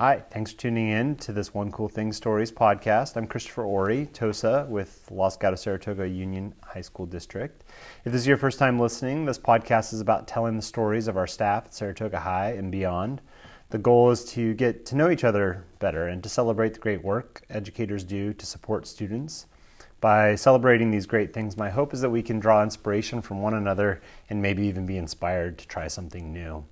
Hi, thanks for tuning in to this One Cool Thing Stories podcast. I'm Christopher Ori, TOSA with Los Gatos Saratoga Union High School District. If this is your first time listening, this podcast is about telling the stories of our staff at Saratoga High and beyond. The goal is to get to know each other better and to celebrate the great work educators do to support students. By celebrating these great things, my hope is that we can draw inspiration from one another and maybe even be inspired to try something new.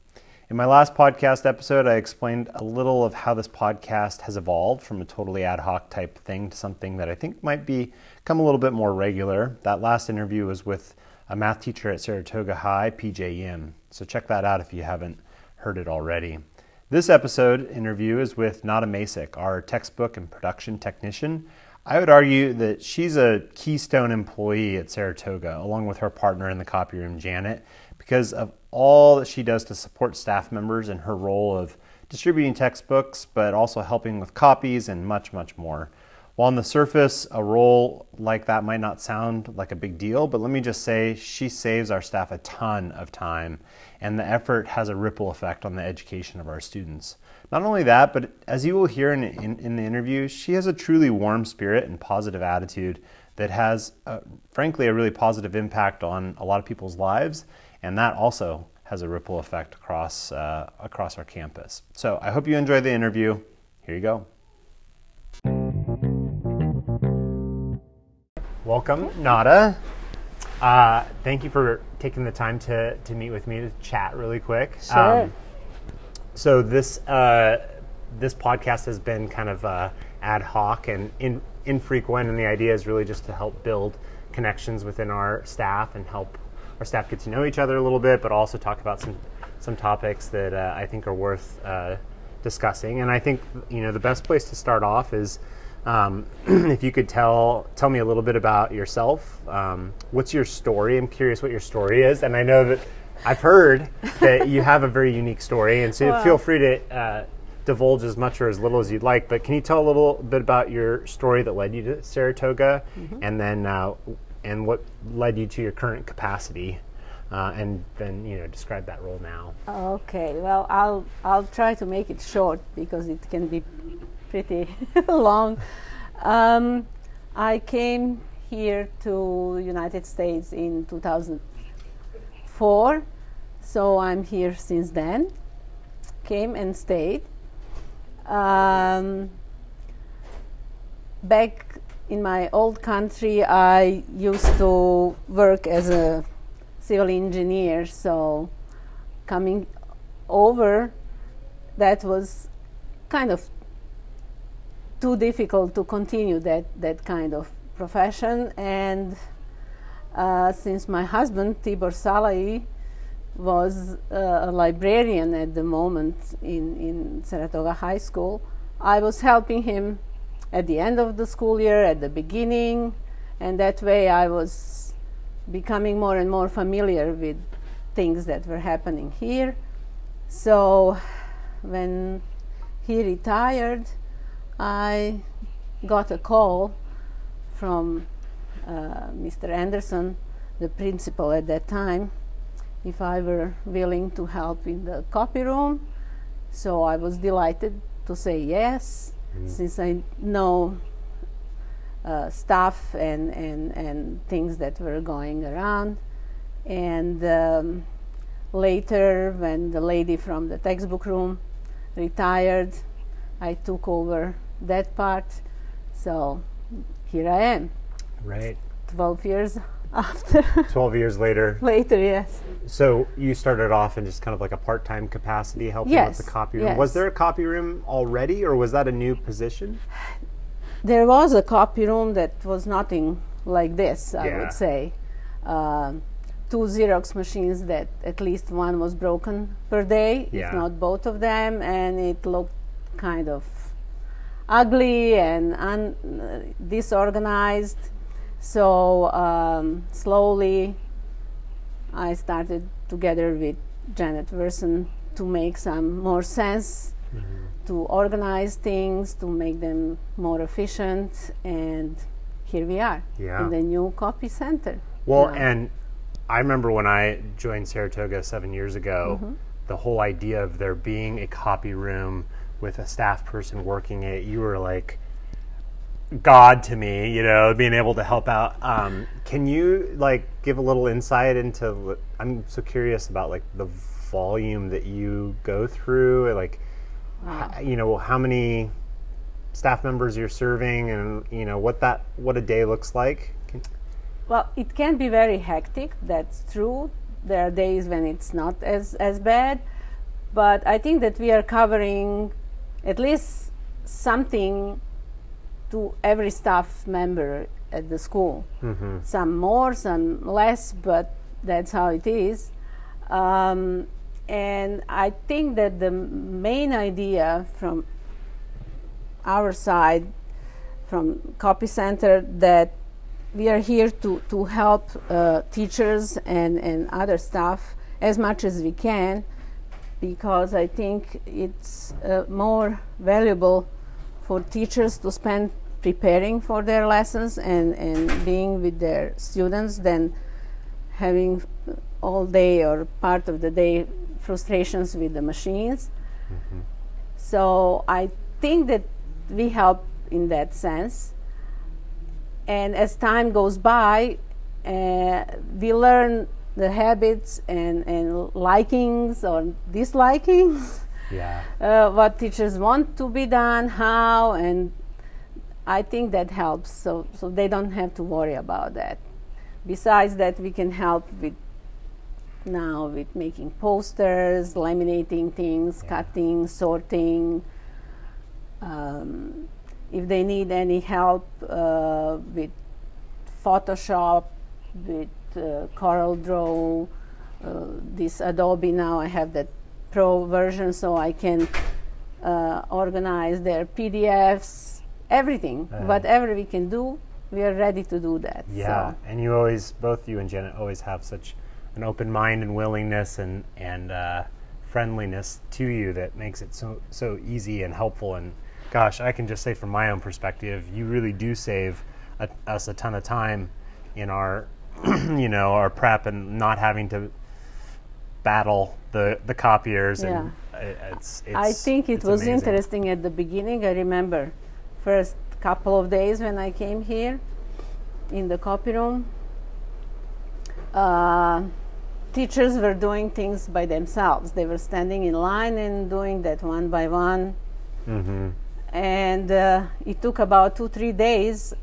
In my last podcast episode, I explained a little of how this podcast has evolved from a totally ad hoc type thing to something that I think might become a little bit more regular. That last interview was with a math teacher at Saratoga High, PJ. So check that out if you haven't heard it already. This episode interview is with Nada Masick, our textbook and production technician. I would argue that she's a keystone employee at Saratoga, along with her partner in the copy room, Janet, because of all that she does to support staff members in her role of distributing textbooks, but also helping with copies and much, much more. While on the surface, a role like that might not sound like a big deal, but let me just say she saves our staff a ton of time, and the effort has a ripple effect on the education of our students. Not only that, but as you will hear in, in, in the interview, she has a truly warm spirit and positive attitude that has, uh, frankly, a really positive impact on a lot of people's lives and that also has a ripple effect across uh, across our campus. So I hope you enjoy the interview. Here you go. Welcome, Nada. Uh, thank you for taking the time to, to meet with me to chat really quick. Sure. Um, so this uh, this podcast has been kind of uh, ad hoc and in, infrequent, and the idea is really just to help build connections within our staff and help our staff get to know each other a little bit, but also talk about some some topics that uh, I think are worth uh, discussing. And I think you know the best place to start off is um, if you could tell tell me a little bit about yourself. Um, what's your story? I'm curious what your story is, and I know that I've heard that you have a very unique story, and so feel free to. Uh, divulge as much or as little as you'd like, but can you tell a little bit about your story that led you to Saratoga, mm-hmm. and then uh, and what led you to your current capacity, uh, and then you know describe that role now. Okay, well I'll I'll try to make it short because it can be pretty long. Um, I came here to United States in 2004, so I'm here since then. Came and stayed. Um, back in my old country, I used to work as a civil engineer, so coming over, that was kind of too difficult to continue that, that kind of profession. And uh, since my husband, Tibor Salai, was uh, a librarian at the moment in, in Saratoga High School, I was helping him at the end of the school year, at the beginning, and that way I was becoming more and more familiar with things that were happening here. So when he retired, I got a call from Mr. Anderson, the principal at that time, if I were willing to help in the copy room. So I was delighted to say yes mm. since I know uh, stuff and, and, and things that were going around. And um, later, when the lady from the textbook room retired, I took over that part. So here I am. Right. 12 years after 12 years later later yes so you started off in just kind of like a part-time capacity helping yes, with the copy room yes. was there a copy room already or was that a new position there was a copy room that was nothing like this i yeah. would say uh, two xerox machines that at least one was broken per day yeah. if not both of them and it looked kind of ugly and un- uh, disorganized so um, slowly, I started together with Janet Verson to make some more sense, mm-hmm. to organize things, to make them more efficient, and here we are yeah. in the new copy center. Well, and I remember when I joined Saratoga seven years ago, Mm-hmm. the whole idea of there being a copy room with a staff person working it, you were like God to me, you know, being able to help out. Um, can you like give a little insight into? I'm so curious about like the volume that you go through, like h- you know how many staff members you're serving, and you know what that what a day looks like. Can, Well, it can be very hectic. That's true. There are days when it's not as as bad, but I think that we are covering at least something to every staff member at the school. Mhm. Some more, some less, but that's how it is. Um, and I think that the main idea from our side, from Copy Center, that we are here to, to help uh, teachers and, and other staff as much as we can because I think it's uh, more valuable for teachers to spend preparing for their lessons and, and being with their students than having all day or part of the day frustrations with the machines. So I think that we help in that sense. And as time goes by, uh, we learn the habits and, and likings or dislikings, Yeah. uh, what teachers want to be done, how, and I think that helps. So, so they don't have to worry about that. Besides that, we can help with now with making posters, laminating things, Yeah. cutting, sorting. Um, if they need any help uh, with Photoshop, with uh, CorelDRAW, uh, this Adobe now I have that Pro version, so I can uh, organize their PDFs, everything, Uh-huh. whatever we can do, we are ready to do that. Yeah, So, and you always, both you and Janet, always have such an open mind and willingness and and uh, friendliness to you that makes it so so easy and helpful. And gosh, I can just say from my own perspective, you really do save a, us a ton of time in our, you know, our prep and not having to battle the the copiers. And i- it's, it's I think it was amazing. interesting at the beginning. I remember first couple of days when I came here in the copy room. Uh, teachers were doing things by themselves. They were standing in line and doing that one by one. Mm-hmm. And uh, it took about two, three days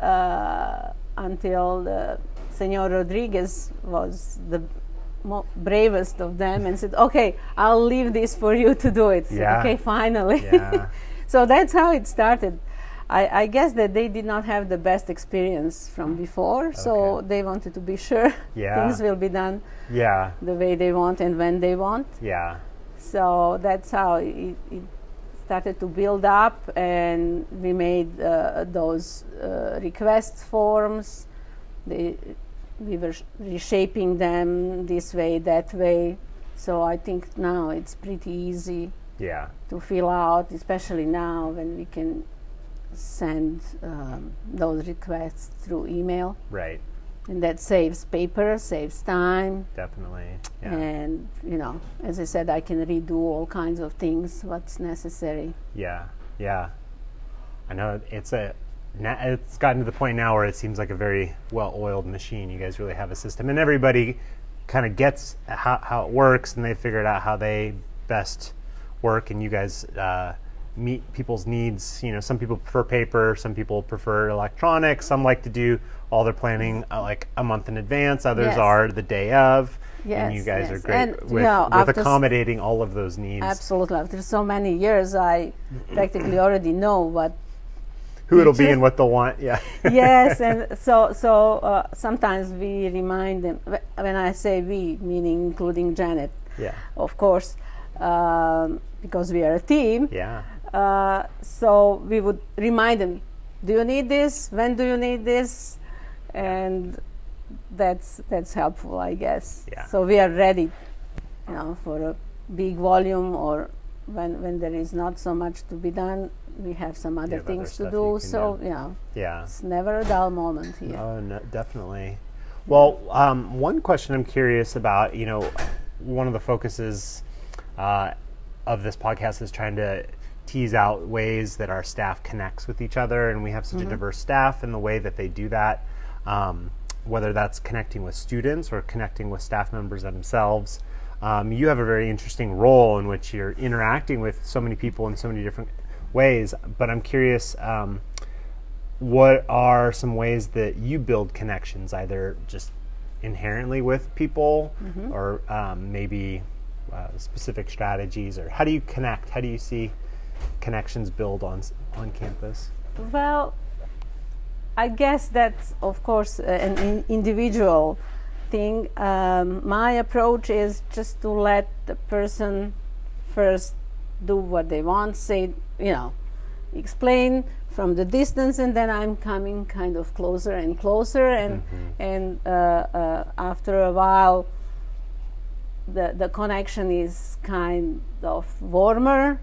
uh, until the Senor Rodriguez was the bravest of them and said, "Okay, I'll leave this for you to do it." Yeah. okay, finally. Yeah. so that's how it started. I, I guess that they did not have the best experience from before, so they wanted to be sure Yeah. things will be done Yeah. the way they want and when they want. Yeah. So that's how it, it started to build up, and we made uh, those uh, request forms. They, we were reshaping them this way, that way. So I think now it's pretty easy Yeah. to fill out, especially now when we can send um, those requests through email, Right. and that saves paper, saves time. Definitely. Yeah. And you know, as I said, I can redo all kinds of things. What's necessary? Yeah, yeah. I know it's a. na- It's gotten to the point now where it seems like a very well-oiled machine. You guys really have a system, and everybody kind of gets how, how it works, and they figured out how they best work. And you guys uh, meet people's needs. You know, some people prefer paper, some people prefer electronic, some like to do all their planning uh, like a month in advance. Others Yes. are the day of. Yes, and you Yes, guys are great And, you with, know, with accommodating all of those needs. Absolutely. After so many years, I practically already know what. Who it'll be and what they'll want. Yeah. yes, and so so uh, sometimes we remind them. When I say we, meaning including Janet, yeah. of course, um, because we are a team. Yeah. Uh, so we would remind them, do you need this? When do you need this? And that's that's helpful, I guess. Yeah. So we are ready, you know, for a big volume or when when there is not so much to be done, we have some other have other things to do. So do. know, Yeah. it's never a dull moment here. Oh, no, definitely. Well, um, one question I'm curious about, you know, one of the focuses uh, of this podcast is trying to tease out ways that our staff connects with each other, and we have such a diverse staff in the way that they do that. Um, whether that's connecting with students or connecting with staff members themselves. Um, you have a very interesting role in which you're interacting with so many people in so many different ways. But I'm curious, um, what are some ways that you build connections, either just inherently with people or um, maybe uh, specific strategies, or how do you connect? How do you see connections build on on campus? Well, I guess that's of course an in- individual thing. Um, my approach is just to let the person first do what they want, say, you know, explain from the distance, and then I'm coming kind of closer and closer, and and uh, uh, after a while, the the connection is kind of warmer.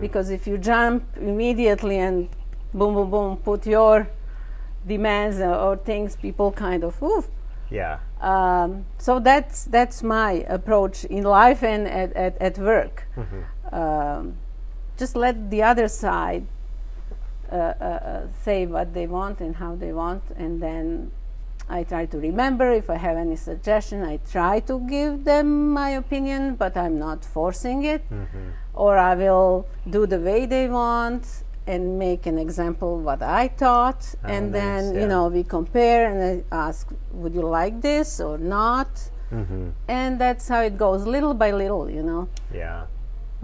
Because if you jump immediately and boom boom boom put your demands or, or things people kind of oof. Yeah. Um, so that's that's my approach in life and at, at, at work um, just let the other side uh, uh, uh, say what they want and how they want and then I try to remember if I have any suggestion I try to give them my opinion but I'm not forcing it or I will do the way they want and make an example what I thought, Oh, and nice, then yeah. you know we compare and I ask, would you like this or not? Mm-hmm. And that's how it goes, little by little, you know, Yeah.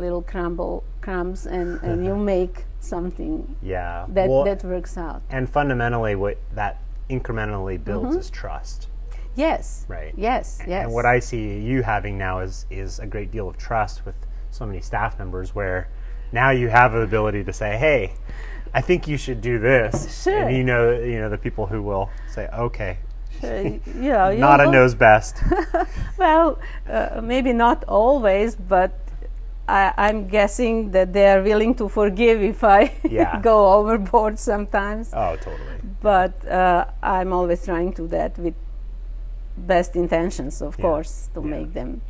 Little crumble crumbs, and, and you make something Yeah. that Well, that works out. and fundamentally, what that incrementally builds is trust. Yes. Right. Yes. Yes. And what I see you having now is is a great deal of trust with so many staff members where now you have the ability to say, "Hey, I think you should do this." Sure. And you know, you know the people who will say, "Okay, you know, Nada knows best." Well, uh, maybe not always, but I, I'm guessing that they are willing to forgive if I Yeah. go overboard sometimes. oh, totally. But uh, I'm always trying to do that with best intentions, of Yeah. course, to Yeah. make them.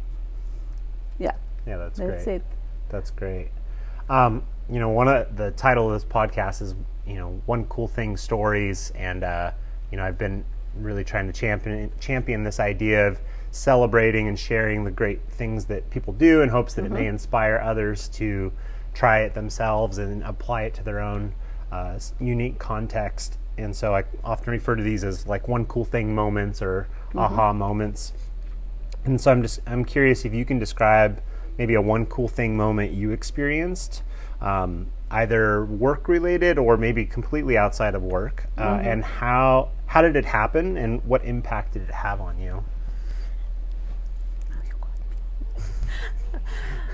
Yeah, Yeah, that's, that's great. it. That's great. Um, you know, one of the title of this podcast is you know one cool thing stories, and uh, you know I've been really trying to champion champion this idea of celebrating and sharing the great things that people do in hopes that it may inspire others to try it themselves and apply it to their own uh, unique context. And so I often refer to these as like one cool thing moments or aha moments. And so I'm just I'm curious if you can describe maybe a one cool thing moment you experienced, um, either work related or maybe completely outside of work, uh, and how how did it happen and what impact did it have on you?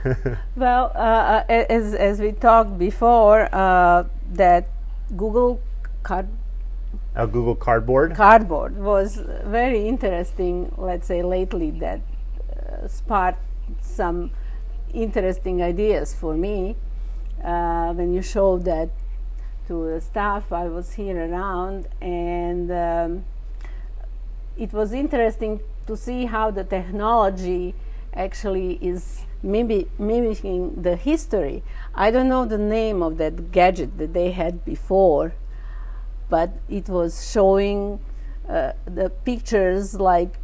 Well, uh, uh, as as we talked before, uh, that Google Card- A Google Cardboard. Cardboard was very interesting. Let's say lately that uh, sparked some interesting ideas for me. Uh, when you showed that to the staff, I was here around, and um, it was interesting to see how the technology actually is mimi- mimicking the history. I don't know the name of that gadget that they had before, but it was showing uh, the pictures like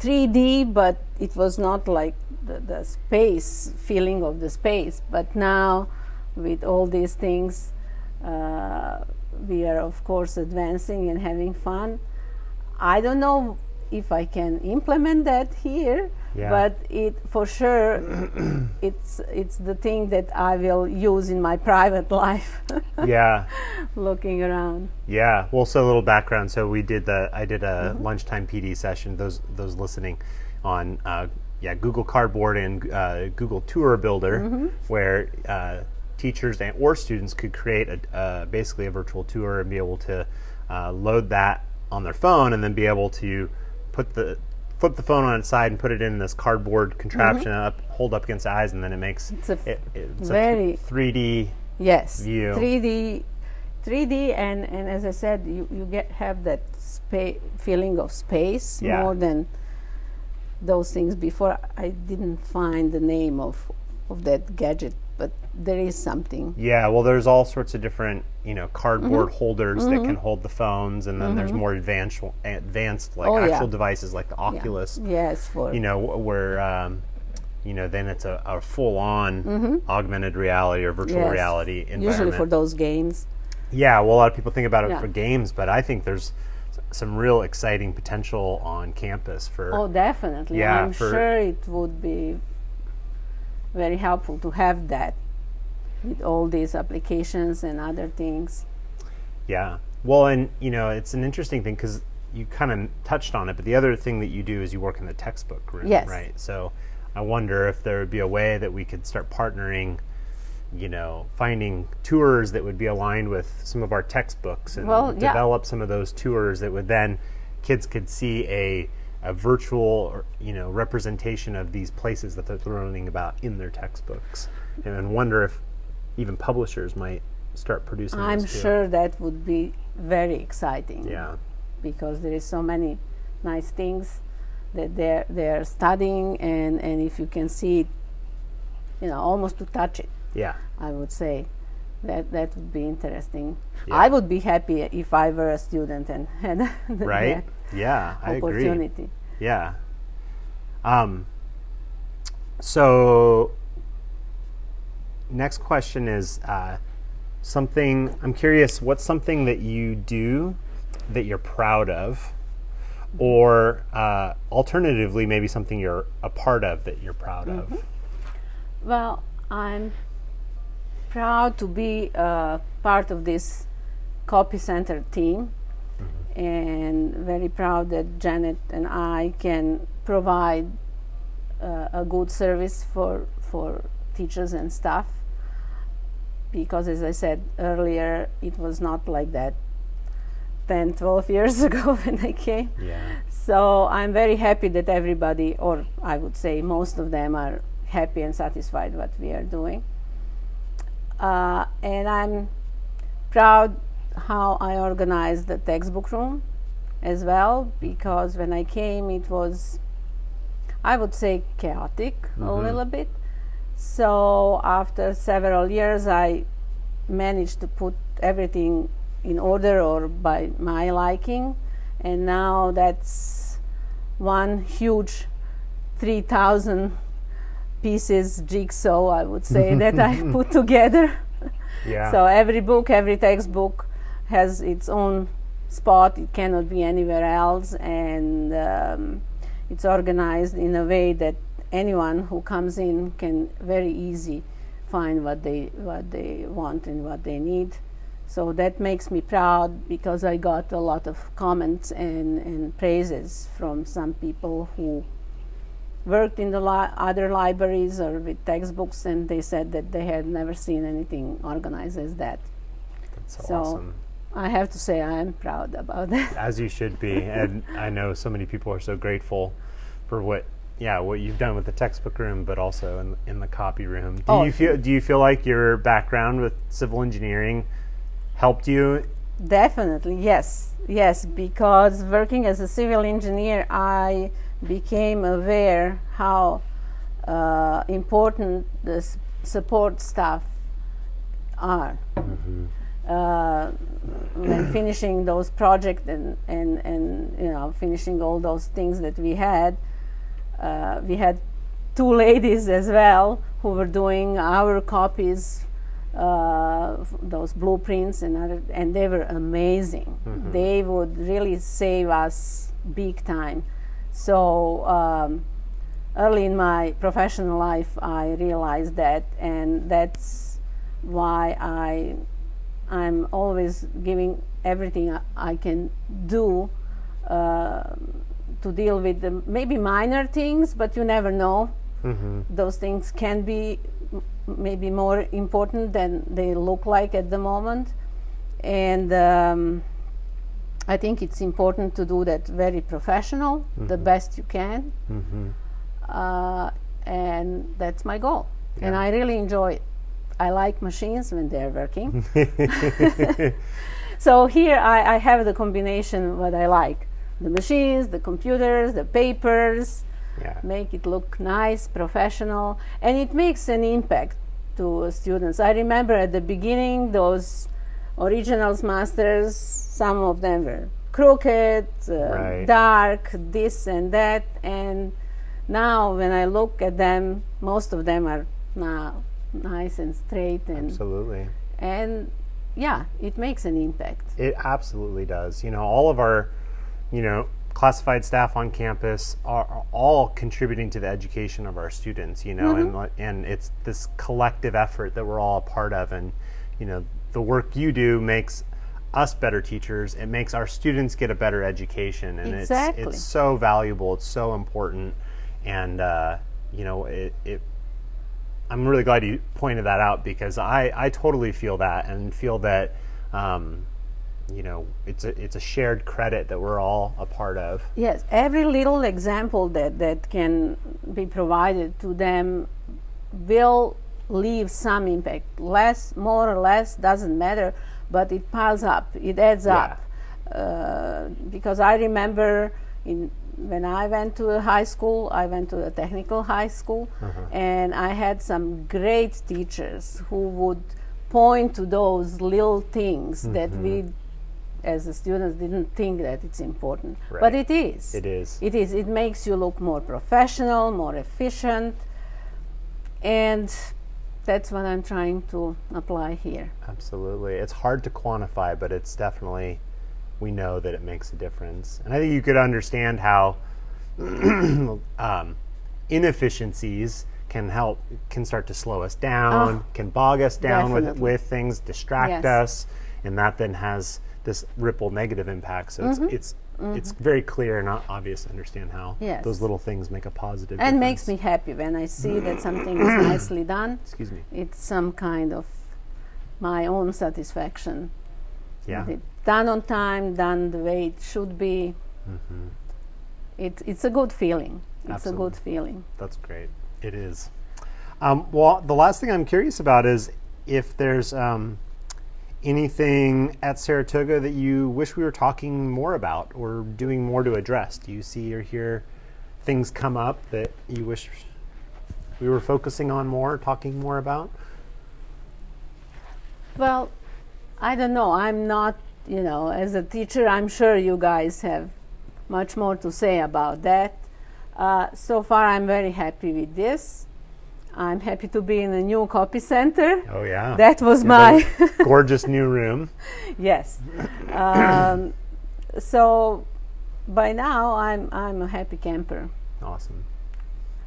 3D, but it was not like the, the space feeling of the space. But now, with all these things, uh, we are of course advancing and having fun. I don't know if I can implement that here, Yeah. but it for sure it's it's the thing that I will use in my private life. yeah, looking around. yeah. Well, so a little background. So we did the I did a lunchtime PD session. Those those listening on uh, yeah Google Cardboard and uh, Google Tour Builder, where uh, teachers and or students could create a, uh, basically a virtual tour and be able to uh, load that on their phone and then be able to put the flip the phone on its side and put it in this cardboard mm-hmm. contraption up hold up against the eyes and then it makes It's a it, it's very- a 3D Yes, View. 3D 3D, and, and as I said, you, you get have that spa- feeling of space Yeah. more than those things. Before, I didn't find the name of of that gadget, there is something. Yeah, well, there's all sorts of different, you know, cardboard mm-hmm. holders that mm-hmm. can hold the phones, and then there's mm-hmm. more advanced, advanced like Oh, yeah. actual devices like the Yeah. Oculus. Yes, for You know, where um, you know, then it's a, a full-on augmented reality or virtual Yes. reality environment. usually for those games. Yeah, well, a lot of people think about it Yeah. for games, but I think there's some real exciting potential on campus for. Oh, definitely. Yeah, I'm for- sure it would be very helpful to have that with all these applications and other things. Yeah. Well, and you know, it's an interesting thing because you kind of touched on it, but the other thing that you do is you work in the textbook room, Yes. right? So I wonder if there would be a way that we could start partnering. You know, finding tours that would be aligned with some of our textbooks and Well, yeah. develop some of those tours that would then kids could see a a virtual or, you know representation of these places that they're learning about in their textbooks and wonder if even publishers might start producing I'm those too. sure that would be very exciting. Yeah. Because there is so many nice things that they're they're studying and, and if you can see it, you know, almost to touch it, Yeah. I would say that that would be interesting. Yeah. I would be happy if I were a student and had the Right? Yeah, I agree. opportunity. Yeah. Um so next question is uh, something I'm curious what's something that you do that you're proud of? Or uh, alternatively maybe something you're a part of that you're proud Mm-hmm. of Well, I'm proud to be uh, part of this copy center team. And very proud that Janet and I can provide uh, a good service for for teachers and staff because as I said earlier it was not like that 10 12 years ago when I came yeah so I'm very happy that everybody, or I would say most of them, are happy and satisfied what we are doing. Uh, and I'm proud how I organized the textbook room as well, because when I came, it was, I would say, chaotic a little bit. So after several years, I managed to put everything in order or by my liking. And now that's one huge 3000 pieces jigsaw i would say that i put together. Yeah. So every book every textbook has its own spot. It cannot be anywhere else. And um, it's organized in a way that anyone who comes in can very easy find what they what they want and what they need so that makes me proud because I got a lot of comments and, and praises from some people who worked in the li- other libraries or with textbooks and they said that they had never seen anything organized as that. that's so, so- awesome I have to say I am proud about that. as you should be and i know so many people are so grateful for what yeah what you've done with the textbook room but also in, in the copy room. Do Oh, you feel do you feel like your background with civil engineering helped you? Definitely, yes, yes, because working as a civil engineer, I became aware how uh, important the s- support staff are. Uh, when finishing those projects and, and, and you know finishing all those things that we had, uh, we had two ladies as well who were doing our copies uh, those blueprints and other, and they were amazing. They would really save us big time. So um, early in my professional life, I realized that, and that's why I I'm always giving everything I, I can do uh, to deal with the maybe minor things, but you never know. Those things can be m- maybe more important than they look like at the moment, and um, I think it's important to do that very professional, the best you can, uh, and that's my goal. And I really enjoy it. I like machines when they're working. so here I, I have the combination what I like the machines, the computers, the papers, yeah. make it look nice, professional, and it makes an impact to students. I remember at the beginning those originals masters, some of them were crooked, uh, Right. dark, this and that, and now when I look at them, most of them are now nice and straight and Absolutely. and yeah, it makes an impact. It absolutely does. You know, all of our, you know, classified staff on campus are, are all contributing to the education of our students. You know, and and it's this collective effort that we're all a part of. And you know, the work you do makes us better teachers. It makes our students get a better education, and Exactly. it's it's so valuable. It's so important, and uh, you know, it, it I'm really glad you pointed that out because I, I totally feel that and feel that um, you know it's a it's a shared credit that we're all a part of. Yes, every little example that, that can be provided to them will leave some impact. Less, more or less, doesn't matter, but it piles up, it adds Yeah. up. Uh, because I remember in, when I went to a high school, I went to a technical high school, and I had some great teachers who would point to those little things that we as the students didn't think that it's important. But it is. It is. it is. It makes you look more professional more efficient. And that's what i'm trying to apply here. Absolutely, it's hard to quantify, but it's definitely we know that it makes a difference. And I think you could understand how um, inefficiencies can help can start to slow us down, Oh, can bog us down with with things, distract Yes. us, and that then has this ripple negative impact. So it's it's it's very clear and obvious to understand how Mm-hmm. Yes. those little things make a positive. positive and difference. makes me happy when i see that something is nicely done excuse me it's some kind of my own satisfaction yeah done on time done the way it should be Mm-hmm. it, it's a good feeling it's Absolutely. a good feeling That's great. It is. Um, well, the last thing I'm curious about is if there's um, anything at Saratoga that you wish we were talking more about or doing more to address. Do you see or hear things come up that you wish we were focusing on more, talking more about? Well, I don't know. I'm not, you know, as a teacher, I'm sure you guys have much more to say about that. Uh, so far, I'm very happy with this. I'm happy to be in a new copy center. Oh yeah, That was my gorgeous new room. yes. Um, so by now, I'm I'm a happy camper. Awesome.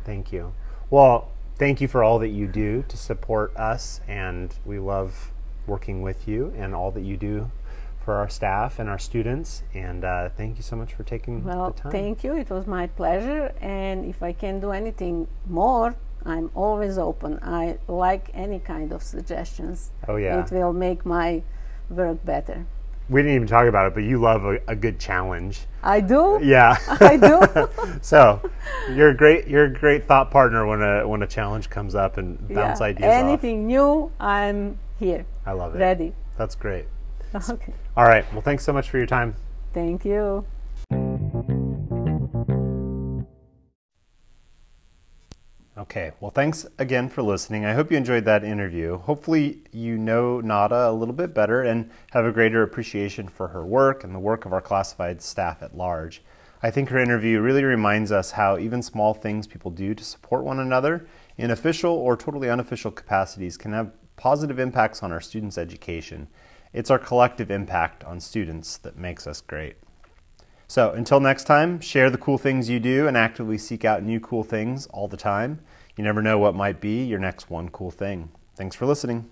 Thank you. Well, thank you for all that you do to support us, and we love working with you and all that you do for our staff and our students. And uh, thank you so much for taking Well, the time. Well, thank you. It was my pleasure. And if I can do anything more, I'm always open. I like any kind of suggestions. oh yeah, It will make my work better. we didn't even talk about it, but you love a, a good challenge. I do. Yeah. I do. so you're a great you're a great thought partner when a when a challenge comes up and bounce Yeah. ideas off. Anything new, I'm here, I love it. ready. That's great. Okay. All right. Well, thanks so much for your time. Thank you. Okay, well, thanks again for listening. I hope you enjoyed that interview. Hopefully, you know Nada a little bit better and have a greater appreciation for her work and the work of our classified staff at large. I think her interview really reminds us how even small things people do to support one another in official or totally unofficial capacities can have positive impacts on our students' education. It's our collective impact on students that makes us great. So until next time, share the cool things you do and actively seek out new cool things all the time. You never know what might be your next one cool thing. Thanks for listening.